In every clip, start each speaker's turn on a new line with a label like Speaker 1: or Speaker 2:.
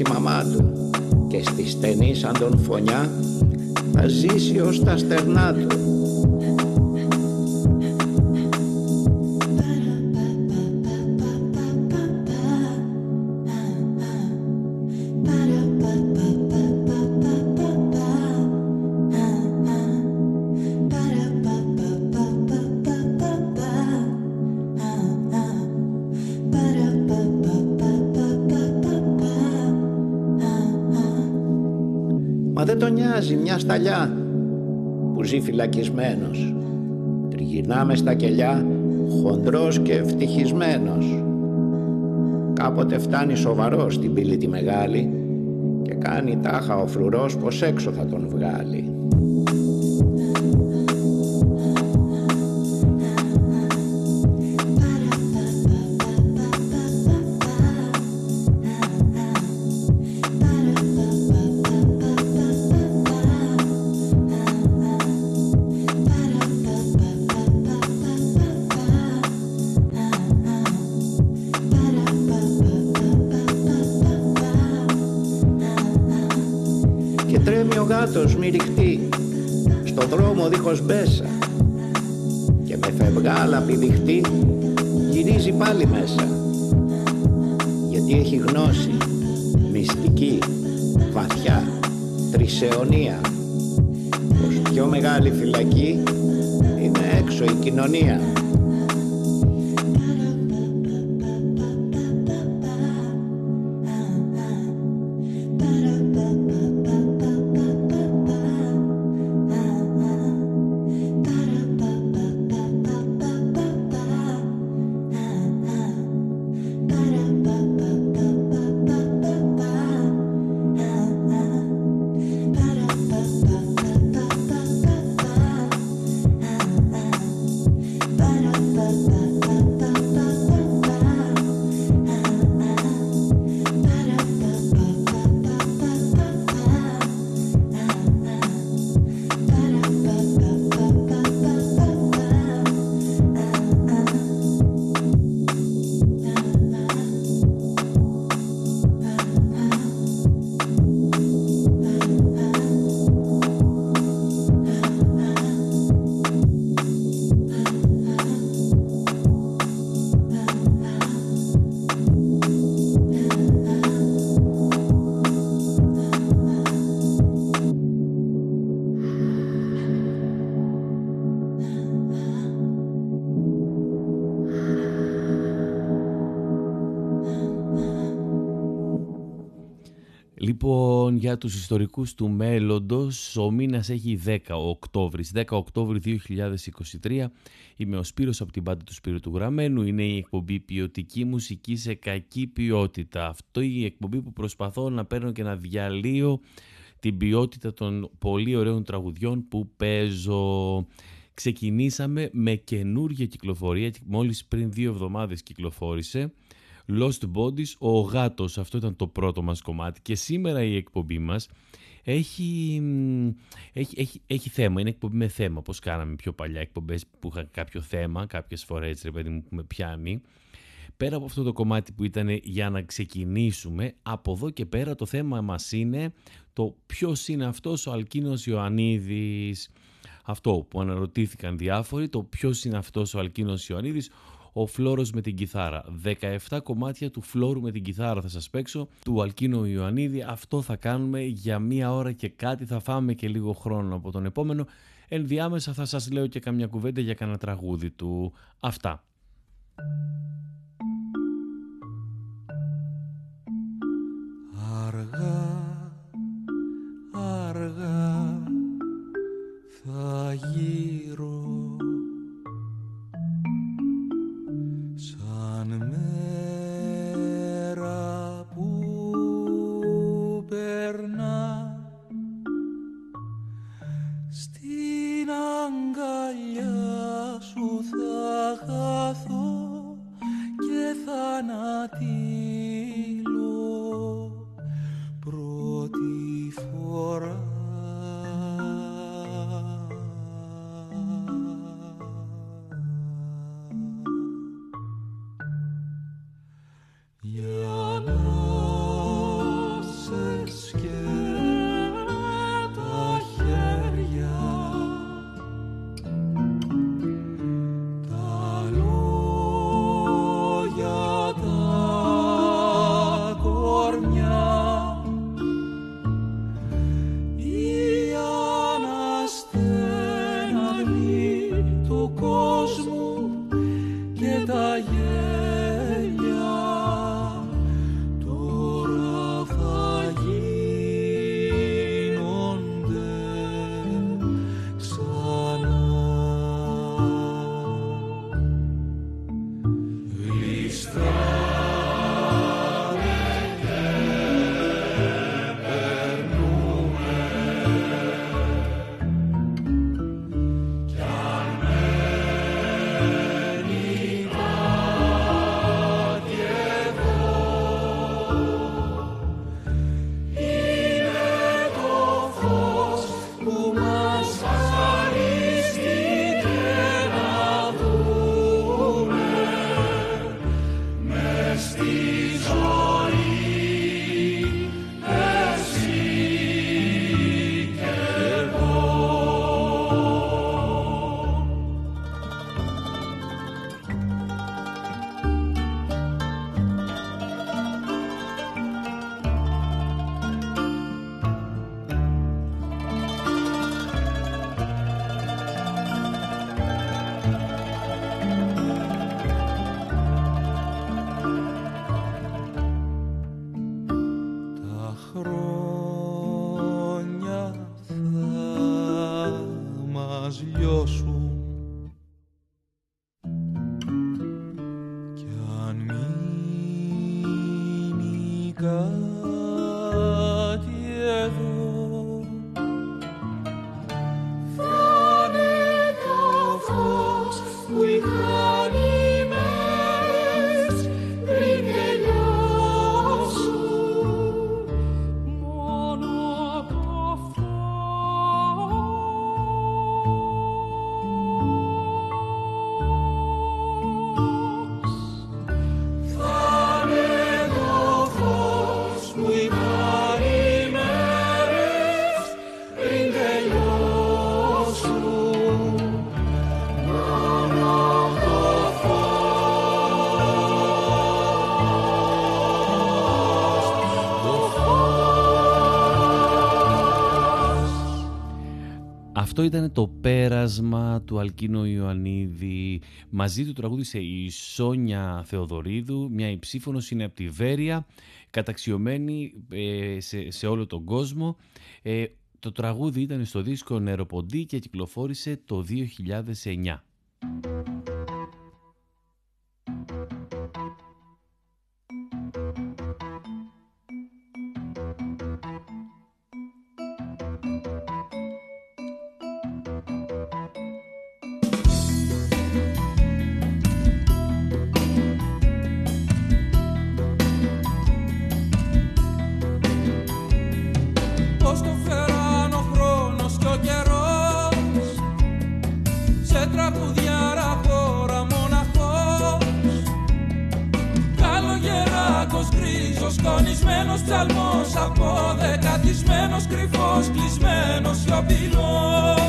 Speaker 1: Η μαμά του. Και στη στενή σαν τον φωνιά θα ζήσει ως τα στερνά του μια σταλιά που ζει φυλακισμένος. Τριγυρνάμε στα κελιά, χοντρός και ευτυχισμένος. Κάποτε φτάνει σοβαρός στην πύλη τη μεγάλη και κάνει τάχα ο φρουρός πως έξω θα τον βγάλει. Δίχως μπέσα και με φευγάλα πηδηχτεί γυρίζει πάλι μέσα. Γιατί έχει γνώση μυστική, βαθιά, τρισαιωνία. Πως πιο μεγάλη φυλακή είναι έξω η κοινωνία.
Speaker 2: Για τους ιστορικούς του μέλλοντος, ο μήνας έχει 10 Οκτώβρης. 10 Οκτώβρη 2023 είμαι ο Σπύρος από την πάντα του Σπύρου του Γραμμένου. Είναι η εκπομπή ποιοτική μουσική σε κακή ποιότητα. Αυτό η εκπομπή που προσπαθώ να παίρνω και να διαλύω την ποιότητα των πολύ ωραίων τραγουδιών που παίζω. Ξεκινήσαμε με καινούργια κυκλοφορία, μόλις πριν δύο εβδομάδες κυκλοφόρησε. Lost Bodies, ο γάτος, αυτό ήταν το πρώτο μας κομμάτι και σήμερα η εκπομπή μας έχει, έχει, έχει, έχει θέμα, είναι εκπομπή με θέμα, όπως κάναμε πιο παλιά εκπομπές που είχαν κάποιο θέμα, κάποιες φορές ρε παιδί μου που με πιάνει. Πέρα από αυτό το κομμάτι που ήταν για να ξεκινήσουμε, από εδώ και πέρα το θέμα μας είναι το ποιος είναι αυτός ο Αλκίνος Ιωαννίδης. Αυτό που αναρωτήθηκαν διάφοροι, το ποιος είναι αυτός ο Αλκίνος Ιωαννίδης, ο Φλόρος με την κιθάρα. 17 κομμάτια του Φλόρου με την κιθάρα θα σας παίξω, του Αλκίνο Ιωαννίδη. Αυτό θα κάνουμε για μία ώρα και κάτι, θα φάμε και λίγο χρόνο από τον επόμενο. Ενδιάμεσα θα σας λέω και καμιά κουβέντα για κανένα τραγούδι του. Αυτά.
Speaker 3: Αργά, αργά θα γύρω
Speaker 2: Αυτό ήταν το πέρασμα του Αλκίνο Ιωαννίδη. Μαζί του τραγούδισε η Σόνια Θεοδωρίδου, μια υψήφωνος είναι από τη Βέρεια, καταξιωμένη ε, σε, όλο τον κόσμο. Ε, το τραγούδι ήταν στο δίσκο Νεροποντή και κυκλοφόρησε το 2009.
Speaker 3: Σκονισμένος ψαλμός Αποδεκατισμένος κρυφός κλεισμένος σιωπηλός.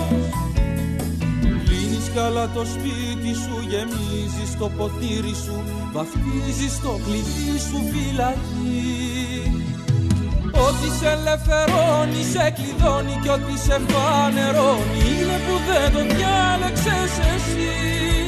Speaker 3: Κλείνεις καλά το σπίτι σου Γεμίζεις το ποτήρι σου Βαφτίζεις το κλειδί σου φυλακή Ό,τι σε ελευθερώνει, σε κλειδώνει και ό,τι σε φανερώνει είναι που δεν το διάλεξες εσύ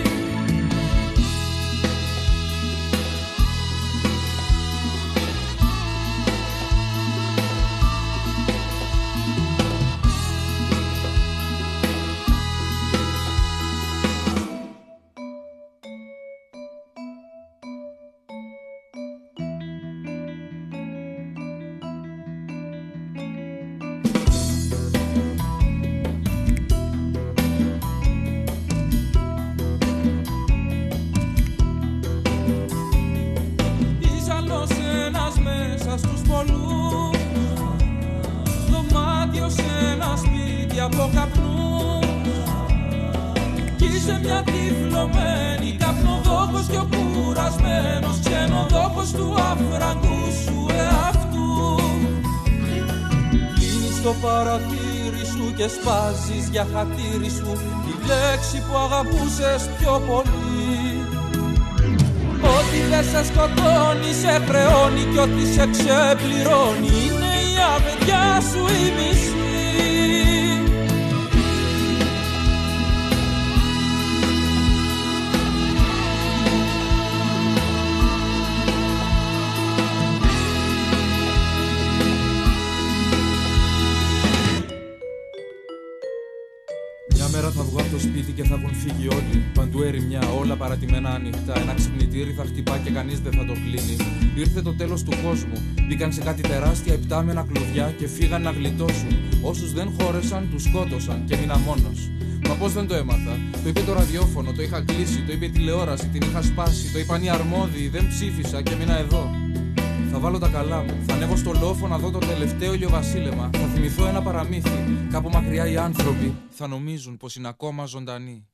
Speaker 3: για χατήρι σου. Τη λέξη που αγαπούσες πιο πολύ. Ό,τι δεν σε σκοτώνει σε χρεώνει και ό,τι σε ξεπληρώνει. Είναι η αβεδιά σου η μισή
Speaker 4: παρατημένα ανοιχτά. Ένα ξυπνητήρι θα χτυπά και κανείς δεν θα το κλείνει. Ήρθε το τέλος του κόσμου. Μπήκαν σε κάτι τεράστια επτάμενα κλουδιά και φύγαν να γλιτώσουν. Όσους δεν χώρεσαν, τους σκότωσαν και μείνα μόνος. Μα πώς δεν το έμαθα. Το είπε το ραδιόφωνο, το είχα κλείσει, το είπε η τηλεόραση, την είχα σπάσει. Το είπαν οι αρμόδιοι, δεν ψήφισα και μείνα εδώ. Θα βάλω τα καλά μου. Θα ανέβω στο λόφο να δω το τελευταίο ηλιοβασίλεμα. Θα θυμηθώ ένα παραμύθι. Κάπου μακριά οι άνθρωποι θα νομίζουν πως είναι ακόμα ζωντανοί.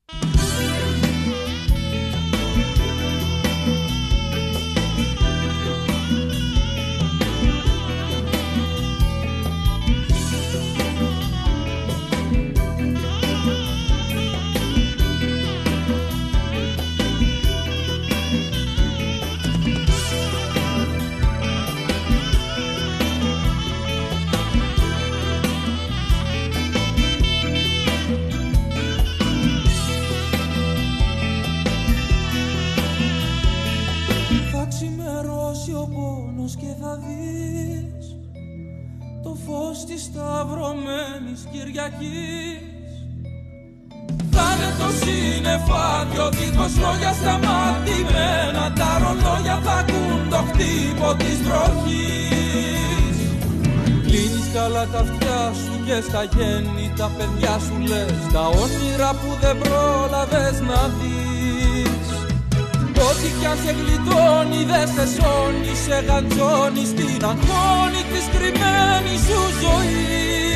Speaker 4: Σταυρωμένης Κυριακής. Θα είναι το συνεφάδιο δίχως λόγια σταματημένα Τα ρολόγια θα ακούν το χτύπο της βροχής. Κλείνεις καλά τα αυτιά σου και στα γέννη τα παιδιά σου λες Τα όνειρα που δεν πρόλαβες να δεις Ό,τι κι αν σε γλιτώνει δεν σε σώνει Σε γαντζώνει στην αγχώνη της κρυμμένης σου ζωής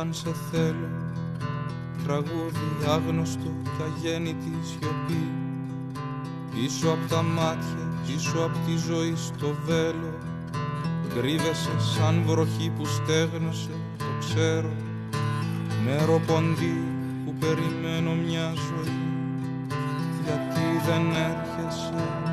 Speaker 4: όταν σε θέλω. Τραγούδι άγνωστο και αγέννητη σιωπή. Πίσω από τα μάτια, πίσω από τη ζωή στο βέλο. Κρύβεσαι σαν βροχή που στέγνωσε, το ξέρω. Νερό ποντί που περιμένω μια ζωή. Γιατί δεν έρχεσαι;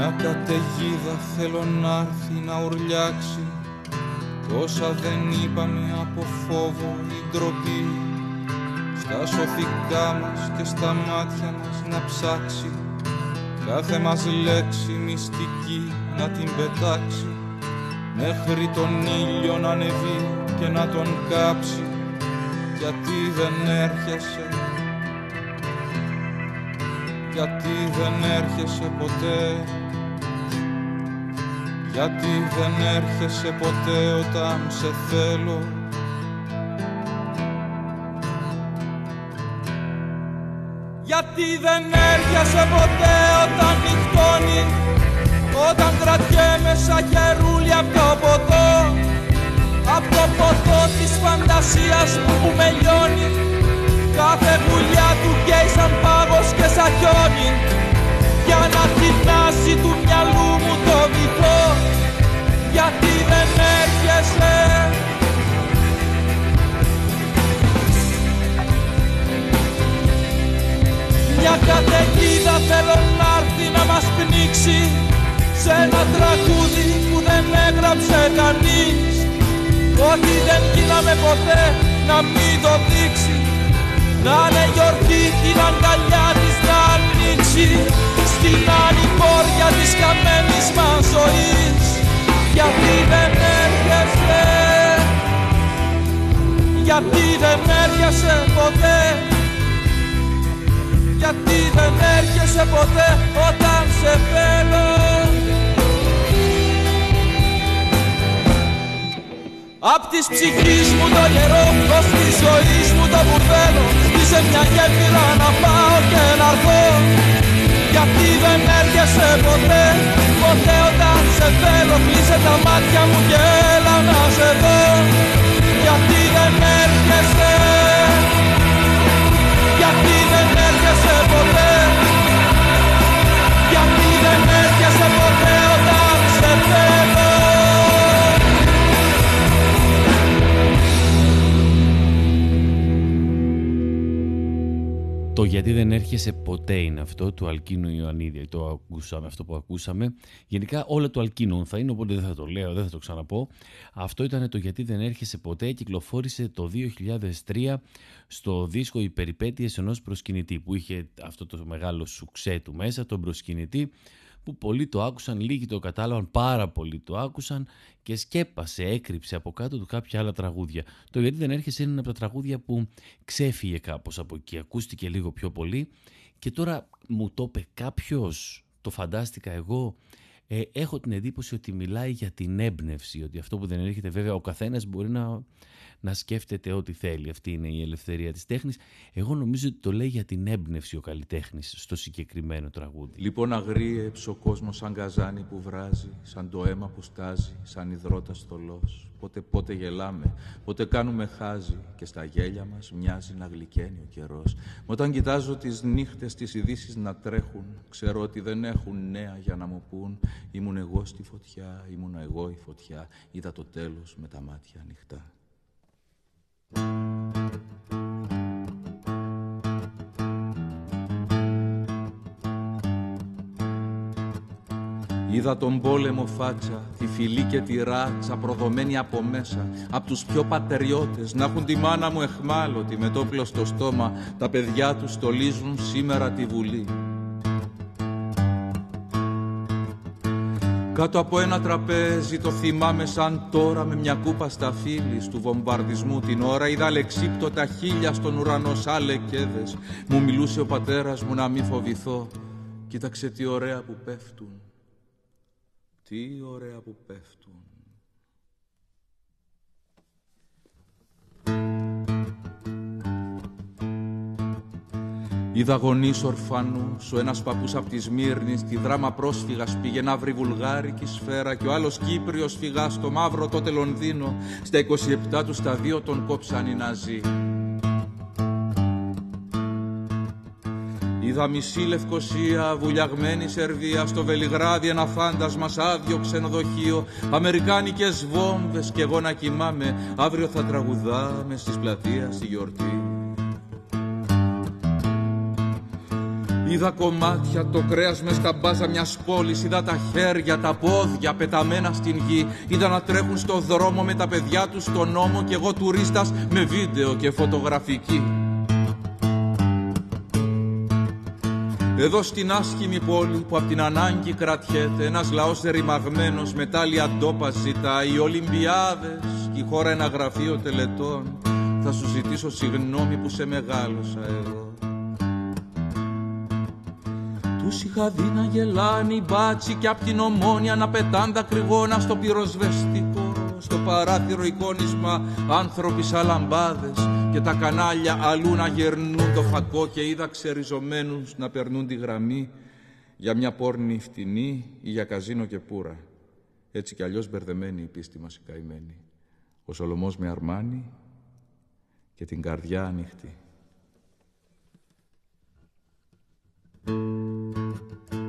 Speaker 4: Μια καταιγίδα θέλω να έρθει να ουρλιάξει. Τόσα δεν είπαμε από φόβο ή ντροπή. Στα σωθικά μας και στα μάτια μας να ψάξει. Κάθε μας λέξη μυστική να την πετάξει. Μέχρι τον ήλιο να ανεβεί και να τον κάψει. Γιατί δεν έρχεσαι. Γιατί δεν έρχεσαι ποτέ γιατί δεν έρχεσαι ποτέ όταν σε θέλω. Γιατί δεν έρχεσαι ποτέ όταν νυχτώνει Όταν κρατιέμαι σαν χερούλι από το ποτό. Από το ποτό της φαντασίας μου που με λιώνει Κάθε βουλιά του καίει σαν πάγος και σαν χιόνι. Για να τεινάσει του μυαλού ποτέ να μην το δείξει. Να είναι γιορτή την αγκαλιά της να ανοίξει. Στην ανηπόρια της καμένης μας ζωής. Γιατί δεν έρχεσαι. Γιατί δεν έρχεσαι ποτέ. Γιατί δεν έρχεσαι ποτέ όταν σε θέλω Απ' της ψυχής μου το καιρό, ως της ζωής μου το μπουρδέλο Είσαι μια γέφυρα να πάω και να έρθω. Γιατί δεν έρχεσαι ποτέ, ποτέ όταν σε θέλω Κλείσε τα μάτια μου και έλα να σε δω. Γιατί δεν έρχεσαι Γιατί δεν έρχεσαι ποτέ. Γιατί δεν έρχεσαι ποτέ όταν σε θέλω
Speaker 2: Το γιατί δεν έρχεσαι ποτέ είναι αυτό του Αλκίνου Ιωαννίδη. Το ακούσαμε, αυτό που ακούσαμε. Γενικά όλα του Αλκίνου θα είναι, οπότε δεν θα το λέω, δεν θα το ξαναπώ. Αυτό ήταν το γιατί δεν έρχεσαι ποτέ. Κυκλοφόρησε το 2003 στο δίσκο «Οι περιπέτειες ενός προσκυνητή» που είχε αυτό το μεγάλο σουξέ του μέσα, τον προσκυνητή που πολλοί το άκουσαν, λίγοι το κατάλαβαν, πάρα πολλοί το άκουσαν και σκέπασε, έκρυψε από κάτω του κάποια άλλα τραγούδια. Το γιατί δεν έρχεσαι είναι ένα από τα τραγούδια που ξέφυγε κάπως από εκεί, ακούστηκε λίγο πιο πολύ και τώρα μου το είπε κάποιος, το φαντάστηκα εγώ, ε, έχω την εντύπωση ότι μιλάει για την έμπνευση, ότι αυτό που δεν έρχεται βέβαια ο καθένας μπορεί να να σκέφτεται ό,τι θέλει. Αυτή είναι η ελευθερία της τέχνης. Εγώ νομίζω ότι το λέει για την έμπνευση ο καλλιτέχνης στο συγκεκριμένο τραγούδι.
Speaker 5: Λοιπόν αγρίεψε ο κόσμος σαν καζάνι που βράζει, σαν το αίμα που στάζει, σαν υδρότα στολός. Πότε πότε γελάμε, πότε κάνουμε χάζι και στα γέλια μας μοιάζει να γλυκαίνει ο καιρός. όταν κοιτάζω τις νύχτες τις ειδήσεις να τρέχουν, ξέρω ότι δεν έχουν νέα για να μου πούν ήμουν εγώ στη φωτιά, ήμουν εγώ η φωτιά, είδα το τέλος με τα μάτια ανοιχτά. Είδα τον πόλεμο φάτσα, τη φυλή και τη ράτσα προδομένη από μέσα. Απ' τους πιο πατεριώτες να έχουν τη μάνα μου εχμάλωτη με το στο στόμα. Τα παιδιά τους στολίζουν σήμερα τη βουλή Κάτω από ένα τραπέζι το θυμάμαι σαν τώρα με μια κούπα στα φίλη του βομβαρδισμού. Την ώρα είδα λεξίπτωτα χίλια στον ουρανό σαν λεκέδες μου μιλούσε ο πατέρας μου να μην φοβηθώ. Κοίταξε τι ωραία που πέφτουν. Τι ωραία που πέφτουν Είδα γονείς ορφανούς, ο ένας παππούς απ' τη Σμύρνη, τη δράμα πρόσφυγας πήγε να βρει βουλγάρικη σφαίρα και ο άλλος Κύπριος φυγά στο μαύρο τότε Λονδίνο, στα 27 τους στα δύο τον κόψαν οι Ναζί. Είδα μισή Λευκοσία, βουλιαγμένη Σερβία, στο Βελιγράδι ένα φάντασμα σ' άδειο ξενοδοχείο, Αμερικάνικες βόμβες και εγώ να κοιμάμαι, αύριο θα τραγουδάμε στις πλατείες στη γιορτή. Είδα κομμάτια το κρέας μες στα μπάζα μιας πόλης Είδα τα χέρια, τα πόδια πεταμένα στην γη. Είδα να τρέχουν στο δρόμο με τα παιδιά τους στον νόμο Κι εγώ τουρίστας με βίντεο και φωτογραφική. Εδώ στην άσχημη πόλη που απ' την ανάγκη κρατιέται Ένας λαός ρημαγμένος με τάλια ντόπα ζητάει. Οι Ολυμπιάδες και η χώρα ένα γραφείο τελετών. Θα σου ζητήσω συγγνώμη που σε μεγάλωσα εδώ τους είχα δει να γελάνε οι μπάτσι και απ' την ομόνια να πετάν τα κρυγόνα στο πυροσβεστικό στο παράθυρο εικόνισμα άνθρωποι σαν λαμπάδες και τα κανάλια αλλού να γερνούν το φακό και είδα ξεριζωμένους να περνούν τη γραμμή για μια πόρνη φτηνή ή για καζίνο και πουρα. Έτσι κι αλλιώς μπερδεμένη η πίστη μας η καημένη. Ο Σολομός με αρμάνι και την καρδιά ανοιχτή. うん。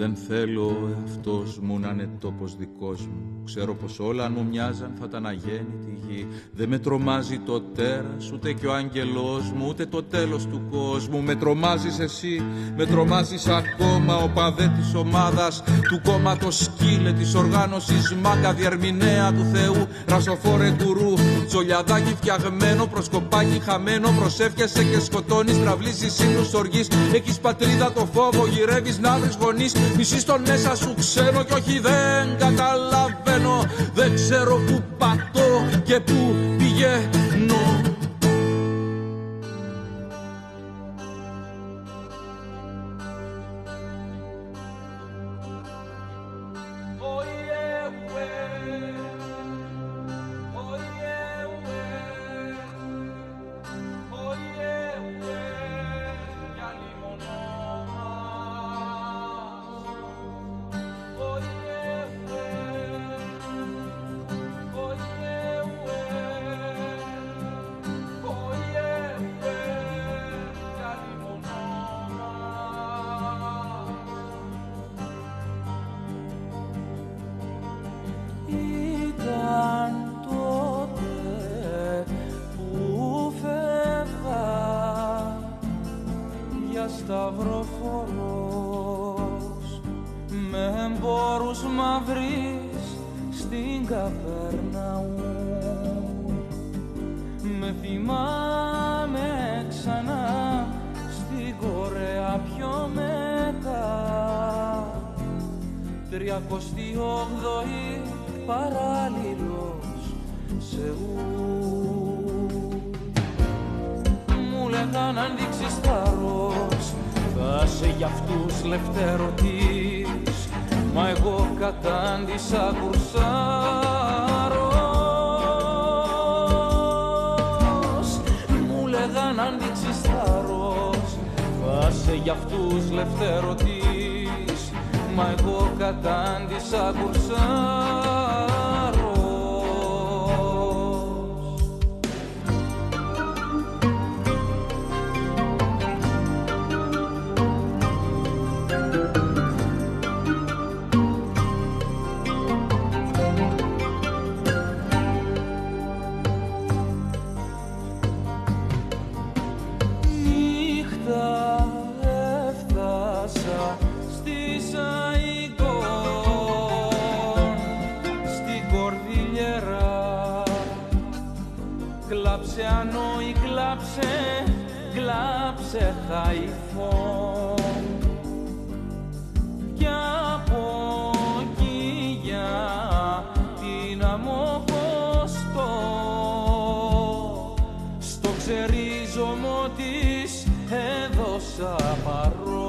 Speaker 5: Δεν θέλω ο εαυτός μου να είναι τόπος δικός μου. Ξέρω πως όλα αν μου μοιάζαν θα ήταν αγέννητη γη. Δεν με τρομάζει το τέρας ούτε και ο άγγελός μου Ούτε το τέλος του κόσμου. Με τρομάζεις εσύ, με τρομάζεις ακόμα Ο παδέ της ομάδας του κόμματος σκύλε Της οργάνωσης. Μάκα διερμηνέα του Θεού Ρασοφόρε γκουρού, τσολιαδάκι φτιαγμένο Προσκοπάκι χαμένο, προσεύχεσαι και σκοτώνεις. Τραβλήσεις ύμνους οργής, έχεις πατρίδα το φόβο Γυρεύεις να βρεις γονείς Μισή στον μέσα σου ξένο κι όχι δεν καταλαβαίνω. Δεν ξέρω που πατώ και που πηγαίνω
Speaker 3: Καπερναού Με θυμάμαι ξανά στην Κορέα πιο μετά. Τριακοστή όγδοη παράλληλος Σεού Μου λέγαν αν δείξεις θάρρος θα σε για αυτούς λευτέρωτης Μα εγώ κατάντησα κουρσά. είσαι για αυτούς λευτέρωτης Μα εγώ κατάντησα κουρσά. σε ανόη κλάψε, κλάψε χαϊφό κι από εκεί για την αμόχωστο στο ξερίζωμο της έδωσα παρόν.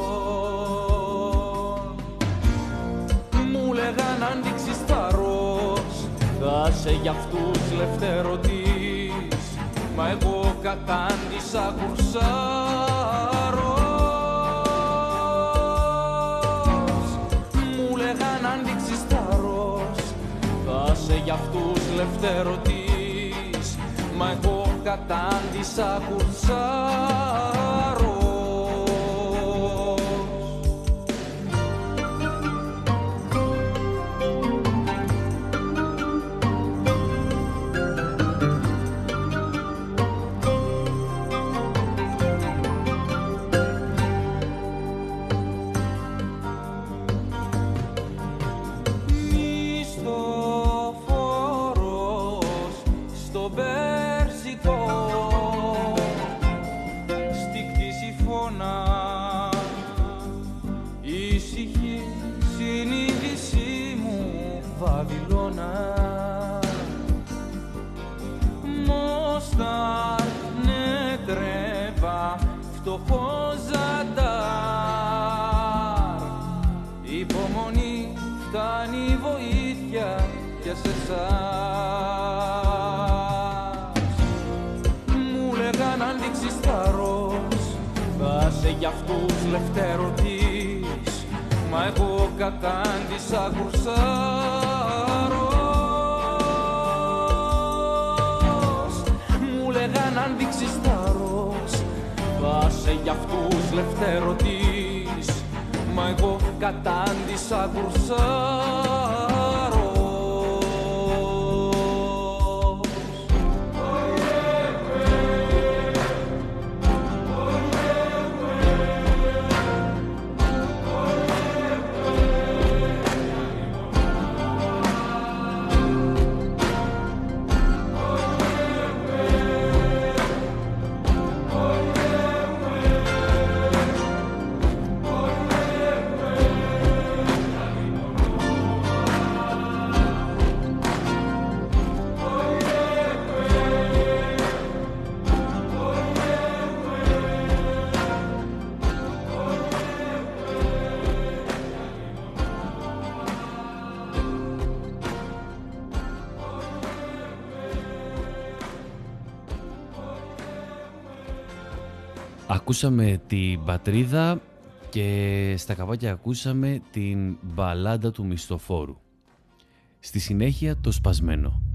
Speaker 3: Μου λέγαν αν δείξεις ταρός θα για αυτούς λευτερωτή κατάντησα κουρσάρος. Μου λέγαν αν ταρός θα σε για αυτούς λευτερωτής Μα εγώ κατάντησα κουρσάρος.
Speaker 4: Λευτέρω της, μα εγώ κατάντησα κουρσάρος. Μου λέγαν αν δείξεις θάρρος, πάσε για αυτούς Λευτέρω της, μα εγώ κατάντησα κουρσάρος. ακούσαμε την Πατρίδα και στα καβάκια ακούσαμε την μπαλάντα του μισθοφόρου. Στη συνέχεια το σπασμένο.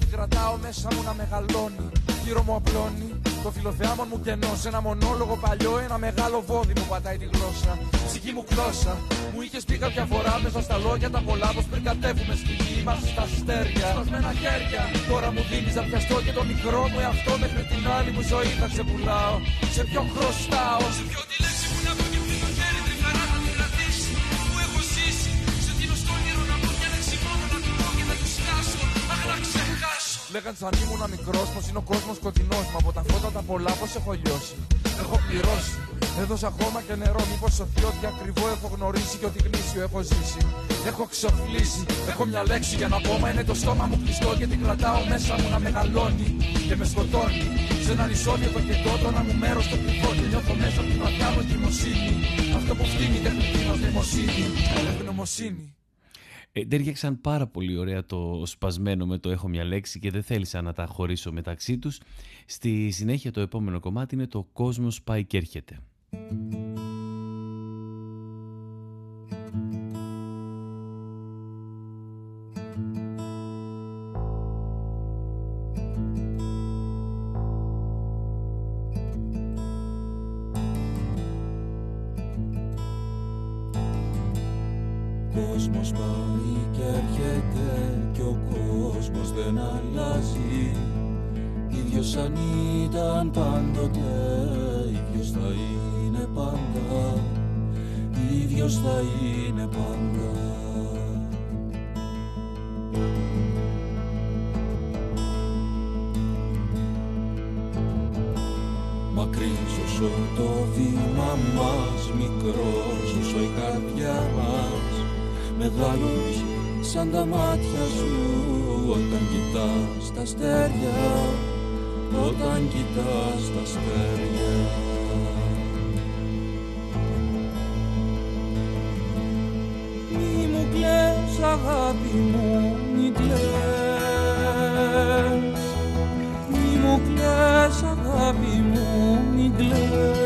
Speaker 4: Την κρατάω μέσα μου να μεγαλώνει. Γύρω μου απλώνει το φιλοθεάμον μου κενός. Σε ένα μονόλογο παλιό, ένα μεγάλο βόδι μου πατάει τη γλώσσα. Ψυχή μου κλώσσα. Μου είχες πει κάποια φορά μέσα στα λόγια τα πολλά πως πριν κατέβουμε στη γη. Είμαστε στα αστέρια. Σπασμένα χέρια. Τώρα μου δίνεις να πιαστώ και το μικρό μου εαυτό μέχρι την άλλη μου ζωή θα ξεπουλάω. Σε ποιον χρωστάω. Σε ποιο ξεχάσω. Λέγαν σαν ήμουν μικρός πως είναι ο κόσμος σκοτεινό. Μα από τα φώτα τα πολλά πως έχω λιώσει. Έχω πληρώσει. Έδωσα χώμα και νερό. Μήπως σωθεί ότι ακριβό έχω γνωρίσει και ότι γνήσιο έχω ζήσει. Έχω ξοφλήσει. Έχω μια λέξη για να πω. Μα είναι το στόμα μου κλειστό και την κρατάω μέσα μου να μεγαλώνει. Και με σκοτώνει. Σε ένα νησόδι το κεντό, το ένα μου μέρος το κρυφό. Και νιώθω μέσα από την βαθιά μου εγκυμοσύνη. Αυτό που φτύνει τεχνητή μα νοημοσύνη. Ευγνωμοσύνη.
Speaker 2: Ε, τέριαξαν πάρα πολύ ωραία το σπασμένο με το έχω μια λέξη και δεν θέλησα να τα χωρίσω μεταξύ τους. Στη συνέχεια το επόμενο κομμάτι είναι το κόσμος πάει και έρχεται.
Speaker 3: Κόσμος πάει και έρχεται και ο κόσμος δεν αλλάζει. Ίδιος αν ήταν πάντοτε, ίδιος θα είναι πάντα. Ίδιος θα είναι πάντα. Μακρύς όσο το βήμα μας, μικρός όσο η καρδιά μας μεγάλος σαν τα μάτια σου όταν κοιτάς τα αστέρια όταν κοιτάς τα αστέρια. Μη μου κλαις αγάπη μου μη κλαις. Μη μου κλαις αγάπη μου μη κλαις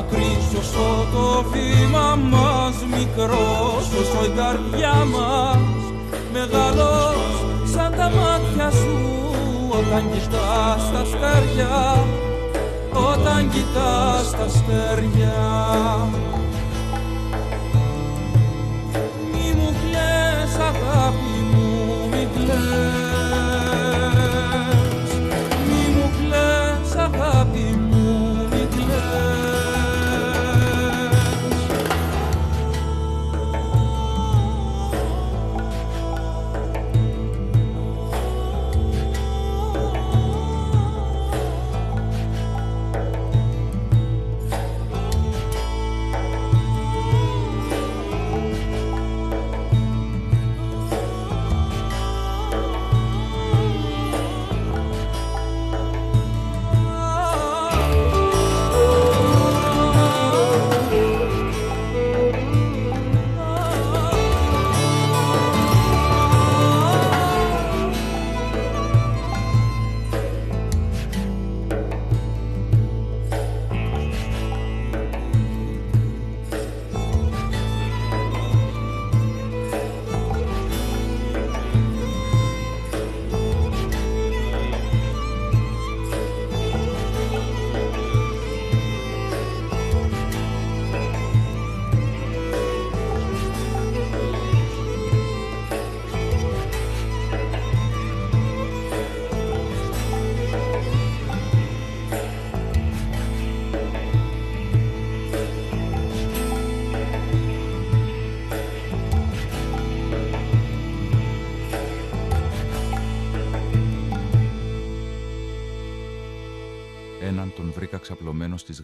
Speaker 5: Μακρύ σωστό το
Speaker 3: βήμα μας, μικρός σωστό η καρδιά μας. Μεγάλος σαν τα μάτια σου όταν κοιτάς τα στερια Όταν κοιτάς τα στερια Μη μου κλαις αγάπη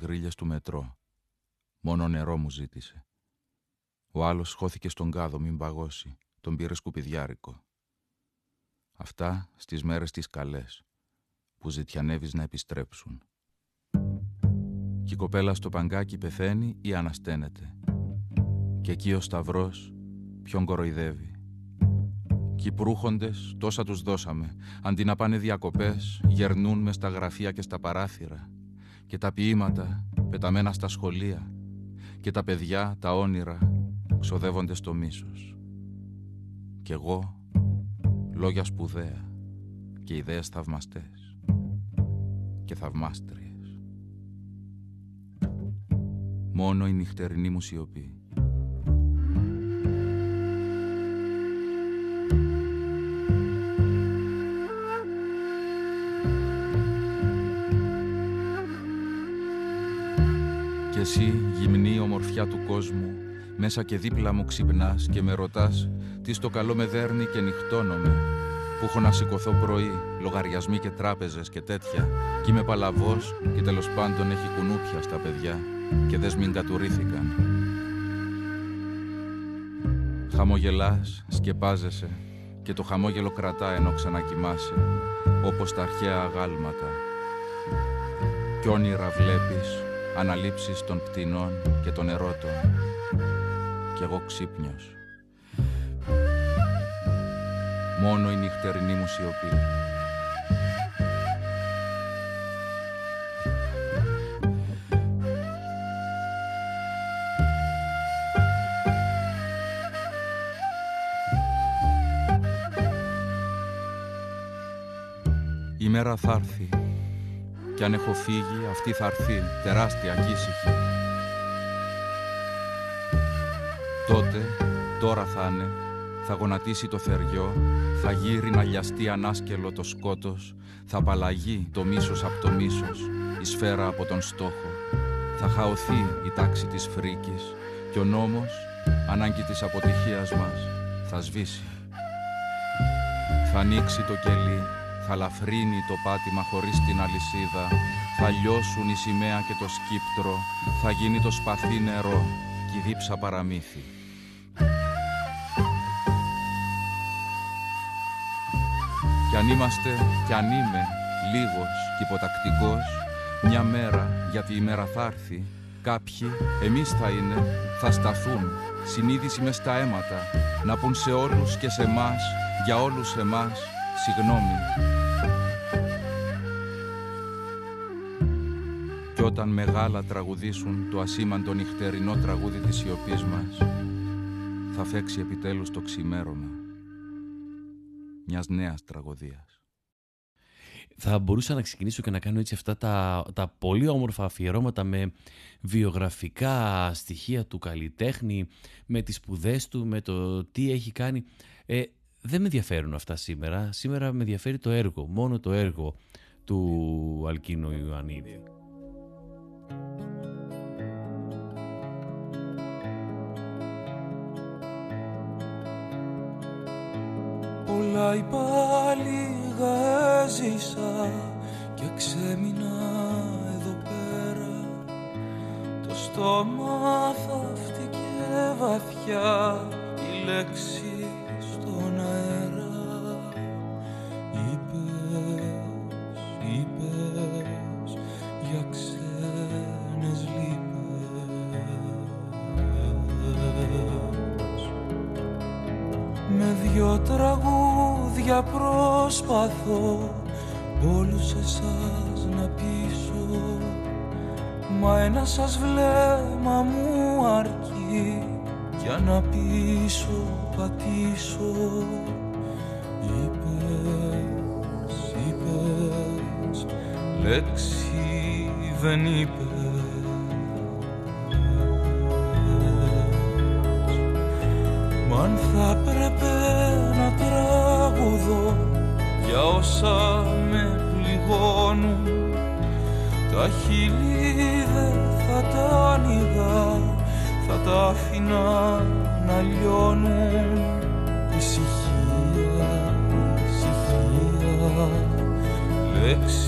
Speaker 5: ξαπλωμένο στις γρίλες του μετρό. Μόνο νερό μου ζήτησε. Ο άλλος χώθηκε στον κάδο μην παγώσει. Τον πήρε σκουπιδιάρικο. Αυτά στις μέρες τις καλές, που ζητιανεύεις να επιστρέψουν. Και η κοπέλα στο παγκάκι πεθαίνει ή ανασταίνεται. Και εκεί ο Σταυρός ποιον κοροϊδεύει. Κι οι προύχοντες τόσα τους δώσαμε, αντί να πάνε διακοπές, γερνούν μες στα γραφεία και στα παράθυρα. Και τα ποίηματα πεταμένα στα σχολεία. Και τα παιδιά, τα όνειρα, ξοδεύονται στο μίσος. Κι εγώ, λόγια σπουδαία και ιδέες θαυμαστές και θαυμάστριες. Μόνο η νυχτερινή μου σιωπή εσύ, γυμνή ομορφιά του κόσμου, μέσα και δίπλα μου ξυπνάς και με ρωτάς τι στο καλό με δέρνει και νυχτώνομαι. Που έχω να σηκωθώ πρωί, λογαριασμοί και τράπεζες και τέτοια, κι είμαι παλαβός και τέλος πάντων έχει κουνούπια στα παιδιά και δες μην κατουρήθηκαν. Χαμογελάς, σκεπάζεσαι και το χαμόγελο κρατά ενώ ξανακοιμάσαι, όπως τα αρχαία αγάλματα. Κι όνειρα βλέπεις αναλήψεις των πτηνών και των ερώτων κι εγώ ξύπνιος. Μόνο η νυχτερινή μου σιωπή. Η μέρα θα έρθει κι αν έχω φύγει, αυτή θα έρθει, τεράστια και Τότε, τώρα θα είναι, θα γονατίσει το θεριό, θα γύρει να λιαστεί ανάσκελο το σκότος, θα απαλλαγεί το μίσος από το μίσος, η σφαίρα από τον στόχο. Θα χαωθεί η τάξη της φρίκης και ο νόμος, ανάγκη της αποτυχίας μας, θα σβήσει. Θα ανοίξει το κελί θα λαφρύνει το πάτημα χωρίς την αλυσίδα, θα λιώσουν η σημαία και το σκύπτρο, θα γίνει το σπαθί νερό και η δίψα παραμύθι. Κι αν είμαστε, κι αν είμαι, λίγος και υποτακτικός, μια μέρα, γιατί η μέρα θα έρθει, κάποιοι, εμείς θα είναι, θα σταθούν, συνείδηση μες στα αίματα, να πούν σε όλους και σε μας, για όλους εμάς, συγγνώμη. Κι όταν μεγάλα τραγουδήσουν το ασήμαντο νυχτερινό τραγούδι της σιωπής μας, θα φέξει επιτέλους το ξημέρωμα μιας νέας τραγωδίας.
Speaker 2: Θα μπορούσα να ξεκινήσω και να κάνω έτσι αυτά τα, τα πολύ όμορφα αφιερώματα με βιογραφικά στοιχεία του καλλιτέχνη, με τις σπουδές του, με το τι έχει κάνει. Ε, δεν με ενδιαφέρουν αυτά σήμερα. Σήμερα με ενδιαφέρει το έργο, μόνο το έργο του Αλκίνου Ιωαννίδη.
Speaker 3: Πολλά πάλι έζησα και ξέμεινα εδώ πέρα Το στόμα θα φτύκε βαθιά η λέξη τραγούδια προσπαθώ όλους εσάς να πείσω. Μα ένα σας βλέμμα μου αρκεί για να πείσω πατήσω. Είπες, είπες, λέξη δεν είπες. Μ' αν θα πρέπει όσα με πληγώνουν. Τα χείλη δεν θα τα ανοιγά θα τα αφήνα να λιώνουν. Ησυχία, ησυχία λέξη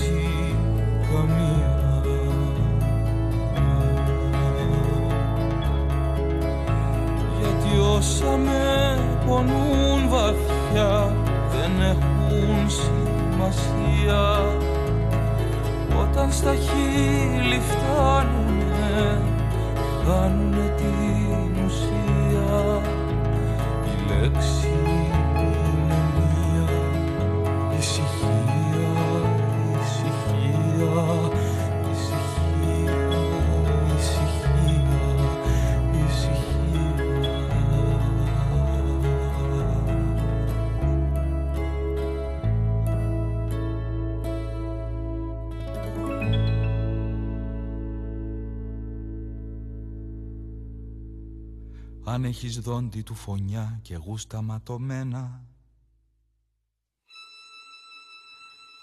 Speaker 3: Αν έχεις δόντι του φωνιά και γούστα ματωμένα.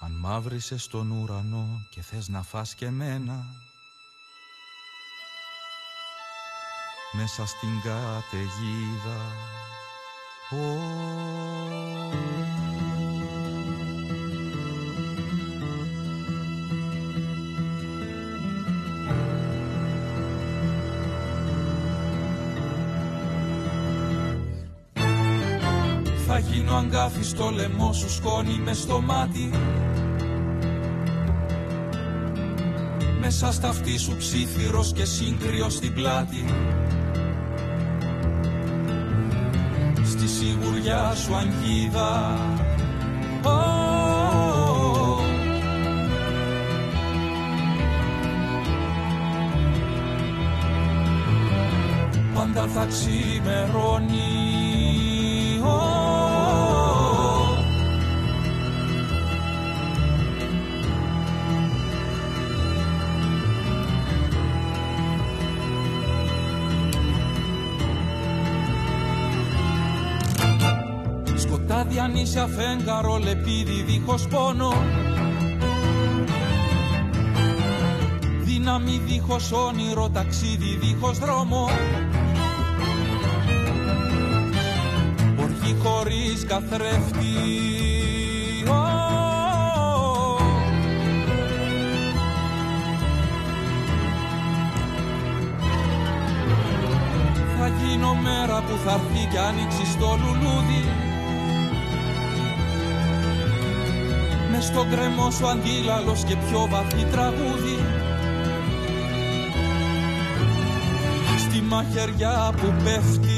Speaker 3: Αν μαύρισες στον ουρανό και θες να φας και μένα. Μέσα στην καταιγίδα Θα γίνω αγκάθι στο λαιμό σου σκόνη μες στο μάτι. Μέσα στα αυτή σου ψήθυρος και σύγκριος στην πλάτη. Στη σιγουριά σου αγγίδα. Πάντα θα ξημερώνει Σκοτάδι αν είσαι αφέγγαρο λεπίδι δίχως πόνο. Δύναμη δίχως όνειρο ταξίδι δίχως δρόμο. Οργή χωρίς καθρέφτη. Θα γίνω μέρα που θα έρθει κι άνοιξει το λουλούδι με στον κρεμό σου αντίλαλος και πιο βαθύ τραγούδι. Στη μαχαιριά που πέφτει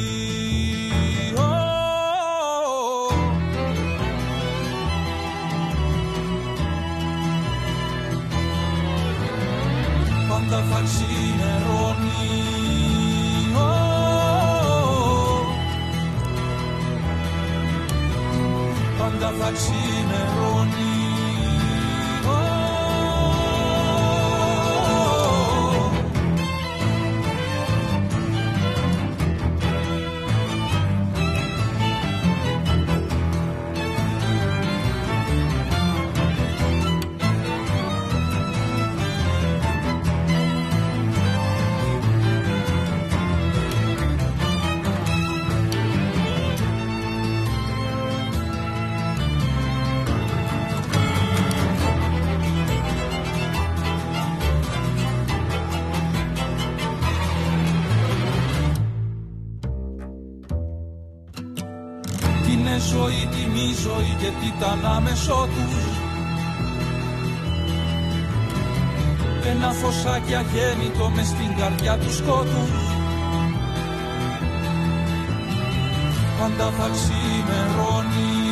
Speaker 3: ζωή και τι τα ανάμεσό τους. Ένα φωσάκι αγέννητο μες στην καρδιά τους σκότους. Πάντα θα ξημερώνει.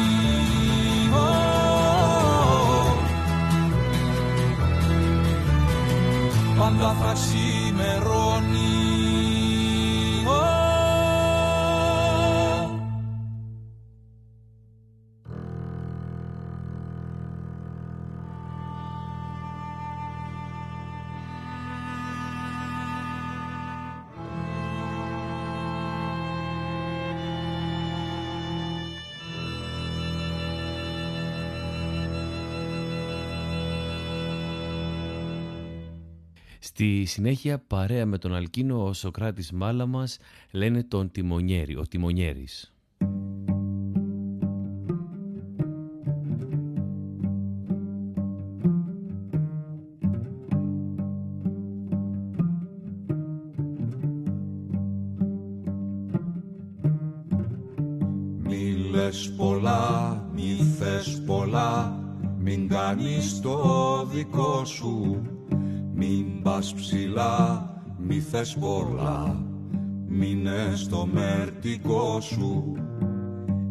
Speaker 3: Πάντα θα ξημερώνει
Speaker 2: Στη συνέχεια παρέα με τον Αλκίνο ο Σοκράτης Μάλαμας λένε τον Τιμονιέρη, ο Τιμονιέρης.
Speaker 3: Μη
Speaker 6: θες πολλά, μη θες πολλά Μην κάνεις το δικό σου Μην πας ψηλά, μη θες πολλά Μείνε στο μερτικό σου.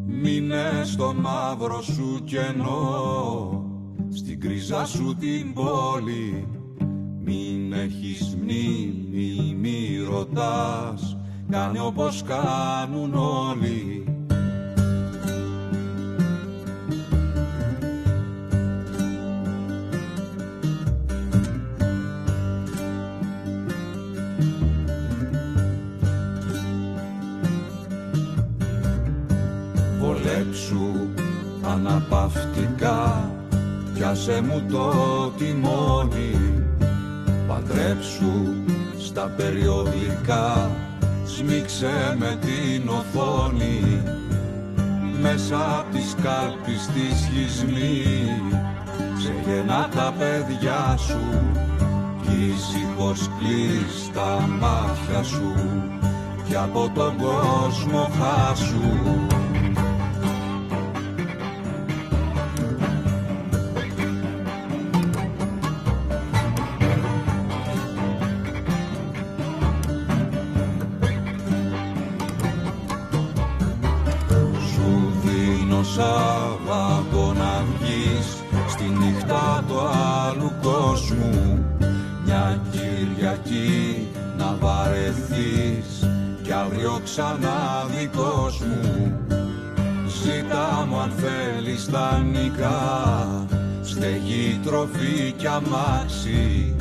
Speaker 6: Μείνε στο μαύρο σου κενό Στην κρίζα σου την πόλη. Μην έχεις μνήμη, μη ρωτάς Κάνε όπως κάνουν όλοι αναπαυτικά. Πιάσε μου το τιμόνι παντρέψου στα περιοδικά. Σμίξε με την οθόνη μέσα απ' τις κάλπης της σχισμή ξεγενά τα παιδιά σου κι ήσυχος κλείς τα μάτια σου. Και από τον κόσμο χάσου Kamakshi.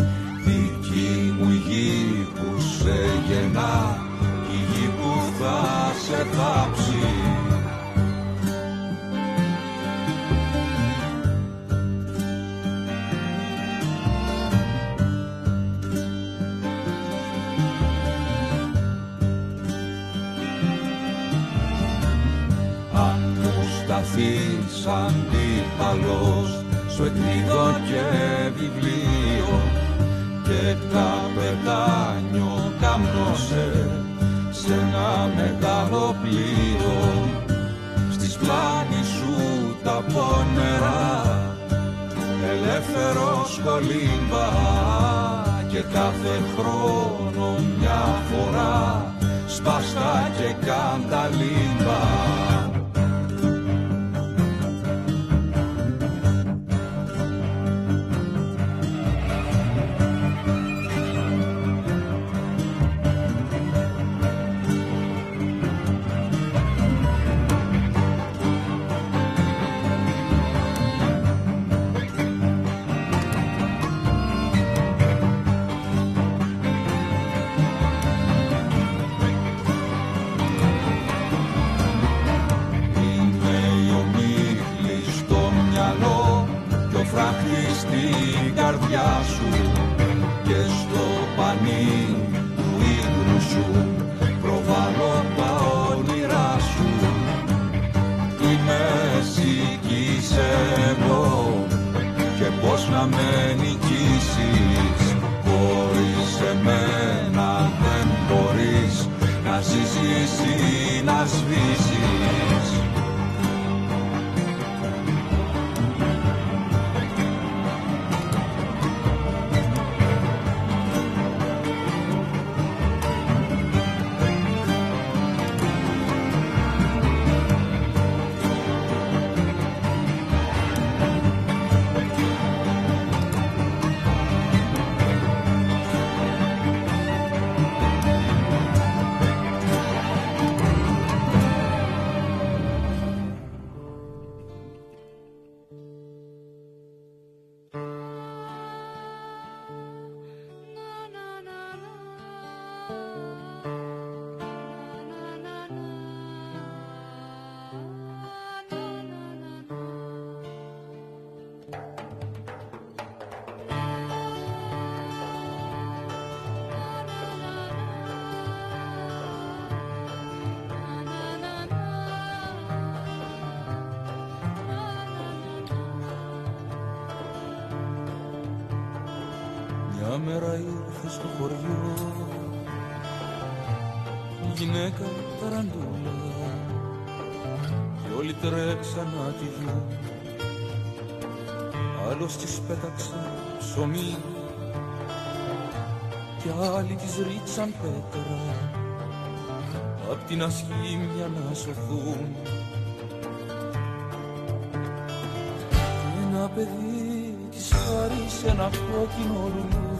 Speaker 6: Χωριό. Γυναίκα ταραντούλα
Speaker 3: κι όλοι τρέξαν να τη δουν άλλος της πέταξε ψωμί κι άλλοι της ρίξαν πέτρα. Απ' την ασχήμια να σωθούν. Ένα παιδί της χάρισε ένα κόκκινο λουλούδι ένα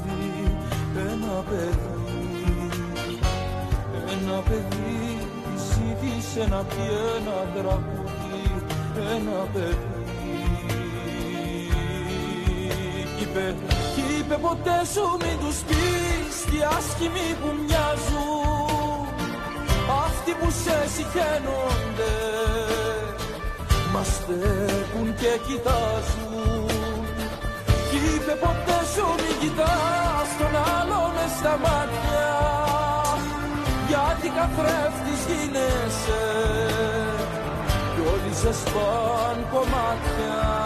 Speaker 3: παιδί. Ένα παιδί της ζήτησε να πει ένα τραγούδι ένα παιδί. Κι είπε, κι είπε ποτέ σου μην τους πεις τι άσχημοι που μοιάζουν. Αυτοί που σε συχαίνονται μας στέκουν και κοιτάζουν. Κι είπε ποτέ σου μην κοιτάς τον άλλο μες στα μάτια. Γιατί καθρέφτης γίνεσαι. Κι όλοι σε σπάν κομμάτια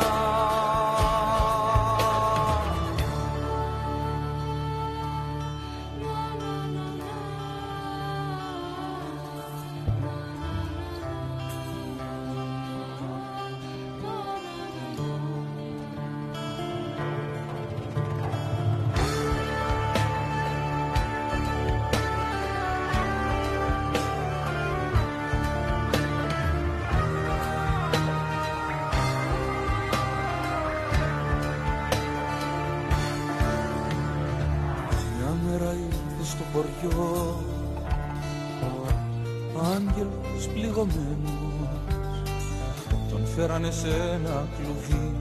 Speaker 3: Τον φέρανε σε ένα κλουβί.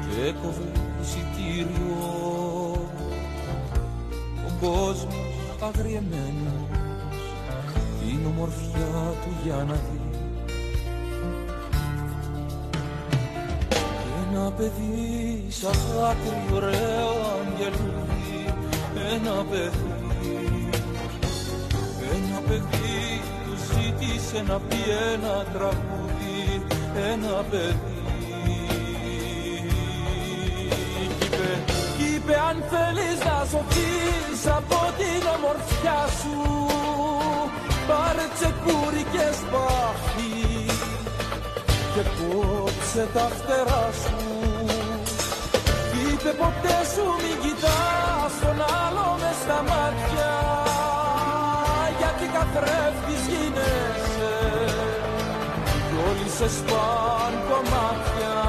Speaker 3: Και έκοβε εισιτήριο. Ο κόσμος αγριεμένος Την ομορφιά του για να δει. Ένα παιδί σαν δάκρυ ωραίο αγγελούδι. Ένα παιδί. Ένα παιδί του ζήτησε να πει ένα τραγούδι Ένα παιδί. Κι είπε, κι είπε αν θέλεις να σωθείς από την ομορφιά σου Πάρε τσεκούρι και σπάχη και κόψε τα φτερά σου. Είπε ποτέ σου μην κοιτάς τον άλλο μες στα μάτια γιατί καθρέφτης σε σπάν κομμάτια.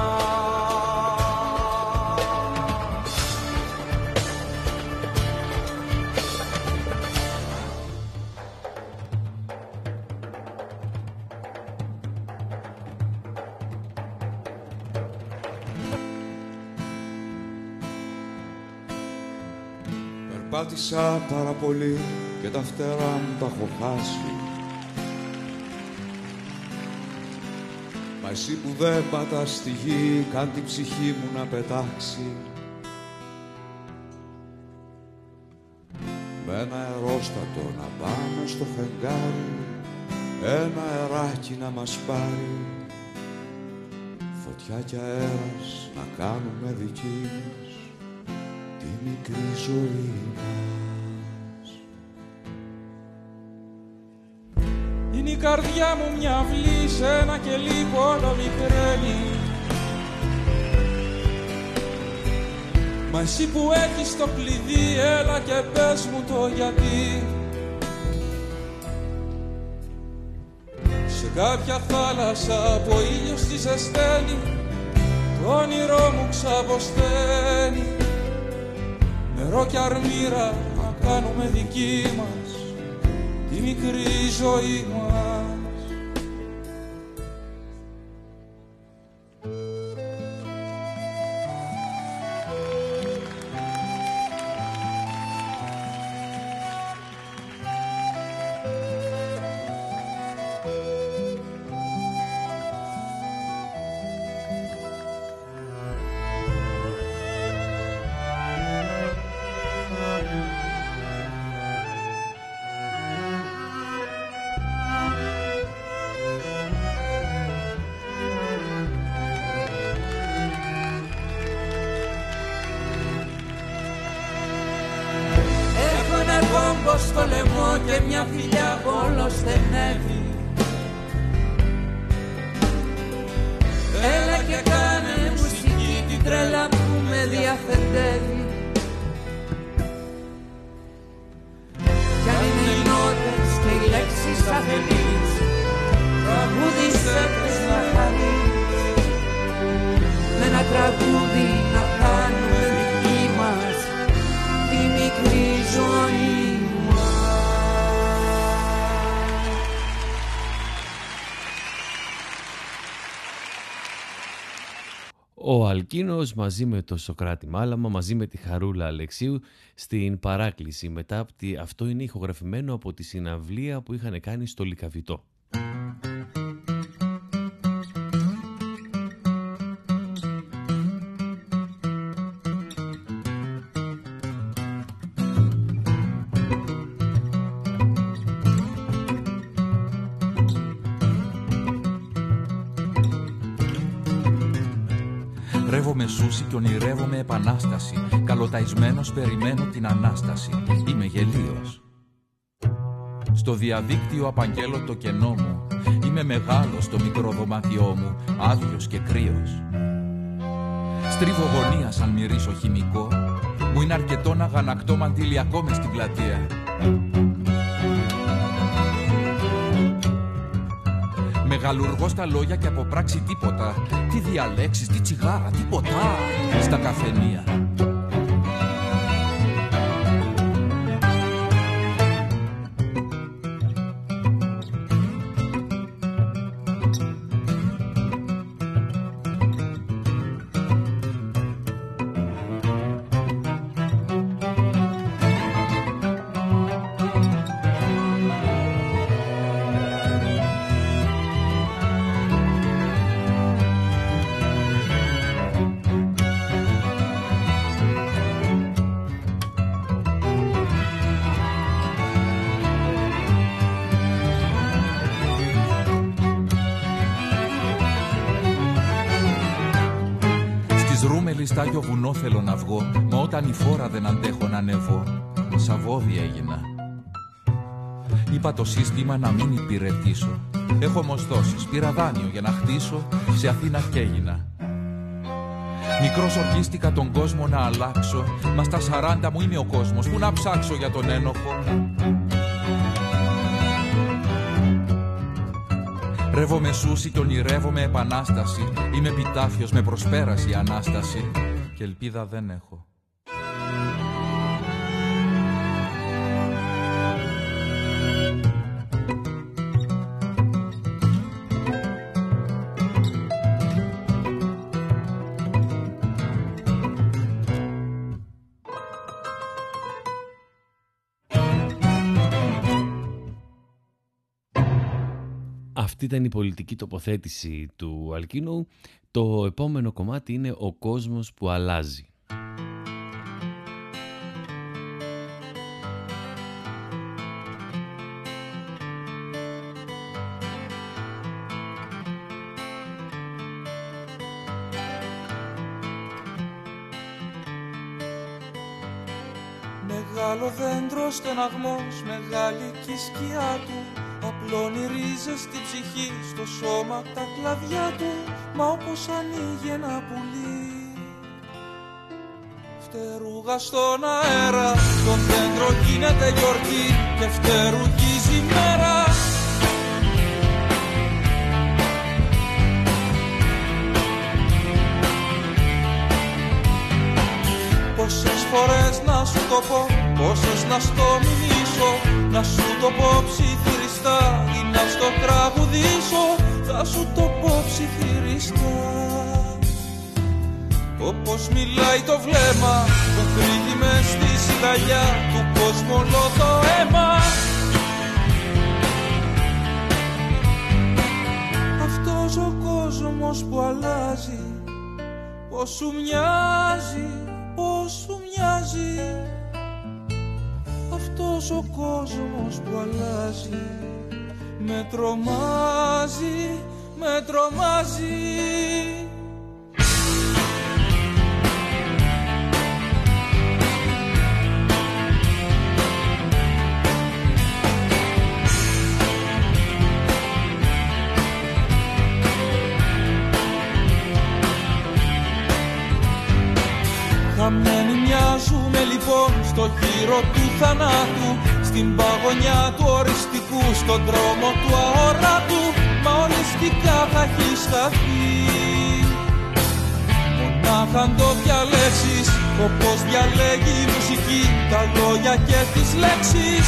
Speaker 6: Περπάτησα πάρα πολύ και τα φτερά μου τα έχω χάσει εσύ που δεν πατάς στη γη κάν την ψυχή μου να πετάξει Με ένα αερόστατο να πάμε στο φεγγάρι ένα αεράκι να μας πάρει φωτιά και αέρας να κάνουμε δική μας τη μικρή ζωή μας.
Speaker 3: Καρδιά μου μια αυλή σε ένα κελί που όλο μικραίνει Μα εσύ που έχεις το κλειδί έλα και πες μου το γιατί. Σε κάποια θάλασσα που ο ήλιος της ζεσταίνει το όνειρό μου ξαποσταίνει. Νερό και αρμύρα να κάνουμε δική μας τη μικρή ζωή μας
Speaker 2: Ο Αλκίνος μαζί με το Σοκράτη Μάλαμα, μαζί με τη Χαρούλα Αλεξίου στην παράκληση. Μετά αυτό είναι ηχογραφημένο από τη συναυλία που είχαν κάνει στο Λικαβιτό.
Speaker 5: Καλοταϊσμένος περιμένω την Ανάσταση. Είμαι γελίος. Στο διαδίκτυο απαγγέλω το κενό μου. Είμαι μεγάλος στο μικρό δωμάτιό μου, άδειος και κρύος. Στρίβω γωνία σαν μυρίσω χημικό. Μου είναι αρκετό να γανακτώ μαντήλι ακόμη στην πλατεία. Μεγαλουργώ στα λόγια και από πράξη τίποτα. Τι διαλέξεις, τι τσιγάρα, τίποτα. Στα καφενεία. Θέλω να βγω Μα όταν η φόρα δεν αντέχω να ανεβώ. Σαβόδι έγινα. Είπα το σύστημα να μην υπηρετήσω. Έχω όμως δώσεις, πήρα δάνειο για να χτίσω. Σε Αθήνα και έγινα. Μικρός ορκίστηκα τον κόσμο να αλλάξω. Μα στα σαράντα μου είμαι ο κόσμος. Πού να ψάξω για τον ένοχο; Ρεύομαι σούσι και ονειρεύομαι επανάσταση. Είμαι επιτάφιος με προσπέραση Ανάσταση Και ελπίδα δεν έχω
Speaker 2: Αυτή ήταν η πολιτική τοποθέτηση του Αλκίνου. Το επόμενο κομμάτι είναι «Ο κόσμος που αλλάζει».
Speaker 3: Μεγάλο δέντρο στεναγμός, μεγάλη και σκιά του Απλώνει ρίζες στη ψυχή, στο σώμα τα κλαδιά του Μα όπως ανοίγει ένα πουλί. Φτερούγα στον αέρα, το δέντρο γίνεται γιορτή Και φτερουγίζει μέρα. Πόσες φορές να σου το πω, πόσες να στο μηνύσω Να σου το πω ψηφί ή να στο τραγουδήσω θα σου το πω ψιθυριστά. Όπως μιλάει το βλέμμα που κρύβει μες στη σιγαλιά του κόσμου όλο το αίμα. Αυτός ο κόσμος που αλλάζει πως σου μοιάζει, πως σου μοιάζει. Αυτός ο κόσμος που αλλάζει με τρομάζει, με τρομάζει.
Speaker 7: Χαμένοι μοιάζουμε λοιπόν στο γύρο του θανάτου Στην παγωνιά του οριστικού, στον δρόμο του αόρατου Μα ολιστικά θα έχεις χαθεί Μονάχα αν το διαλέξεις Όπως διαλέγει η μουσική Τα λόγια και τις λέξεις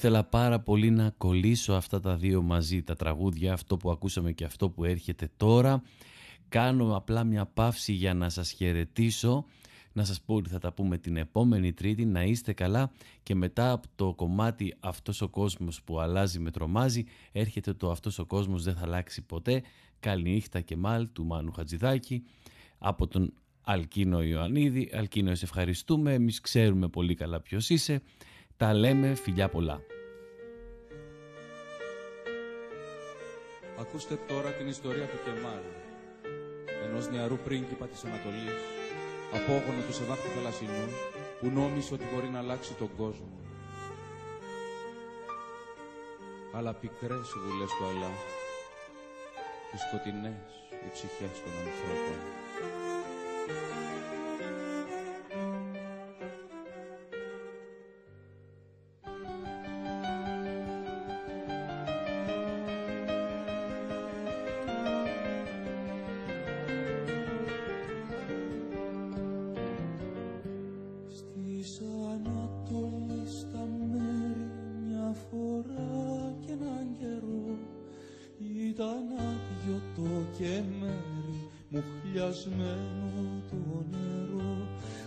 Speaker 2: ήθελα πάρα πολύ να κολλήσω αυτά τα δύο μαζί, τα τραγούδια, αυτό που ακούσαμε και αυτό που έρχεται τώρα. Κάνω απλά μια παύση για να σας χαιρετήσω, να σας πω ότι θα τα πούμε την επόμενη Τρίτη, να είστε καλά και μετά από το κομμάτι «Αυτός ο κόσμος που αλλάζει με τρομάζει» έρχεται το «Αυτός ο κόσμος δεν θα αλλάξει ποτέ». Καληνύχτα και μάλ του Μάνου Χατζηδάκη από τον Αλκίνο Ιωαννίδη. Αλκίνο, σε ευχαριστούμε. Εμείς ξέρουμε πολύ καλά ποιος είσαι. Τα λέμε φιλιά πολλά.
Speaker 3: Ακούστε τώρα την ιστορία του Κεμάλ, ενός νεαρού πρίγκιπα της Ανατολής, απόγονο του Σεβάχτου Θαλασσινού, που νόμισε ότι μπορεί να αλλάξει τον κόσμο. Αλλά πικρές οι βουλές του Αλλά, και σκοτεινές οι ψυχές των ανθρώπων.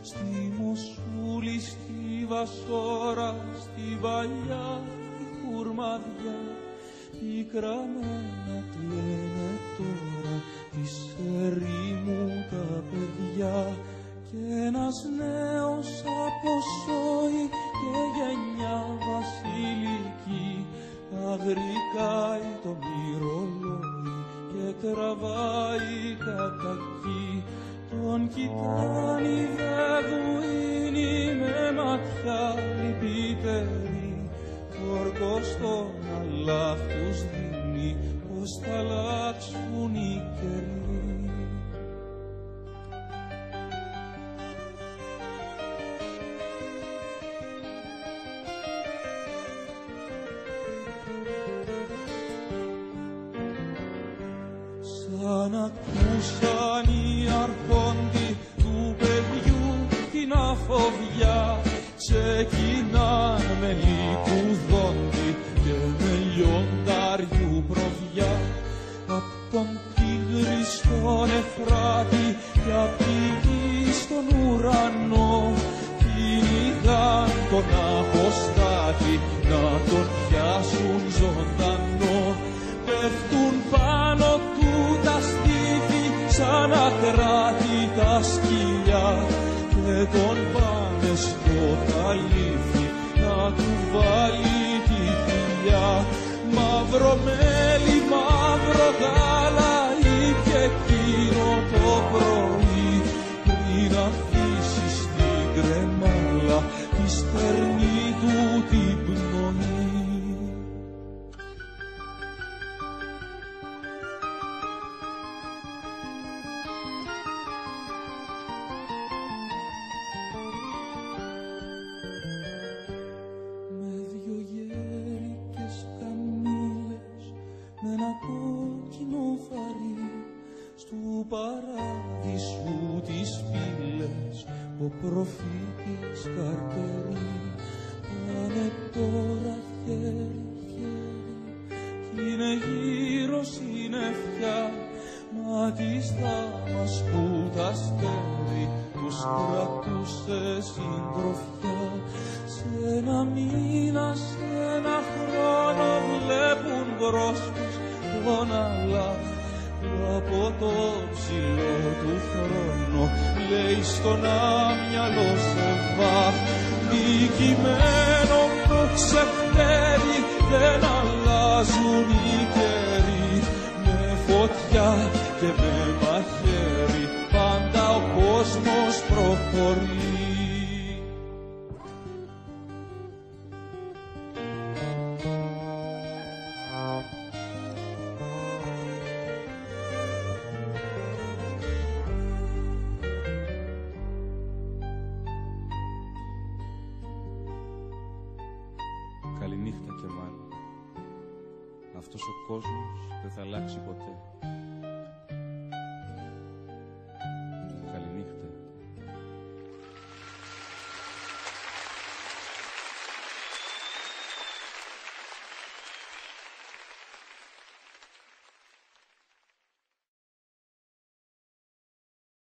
Speaker 8: στη μοσούλη, στη βασόρα, στη βαλιά, τη κουρμαδιά πικραμένη Μαύρο μέλι, μαύρο γάλα ήπια εκείνο το
Speaker 3: πρωί. Πριν αφήσεις την κρεμάλα τη στερνή του την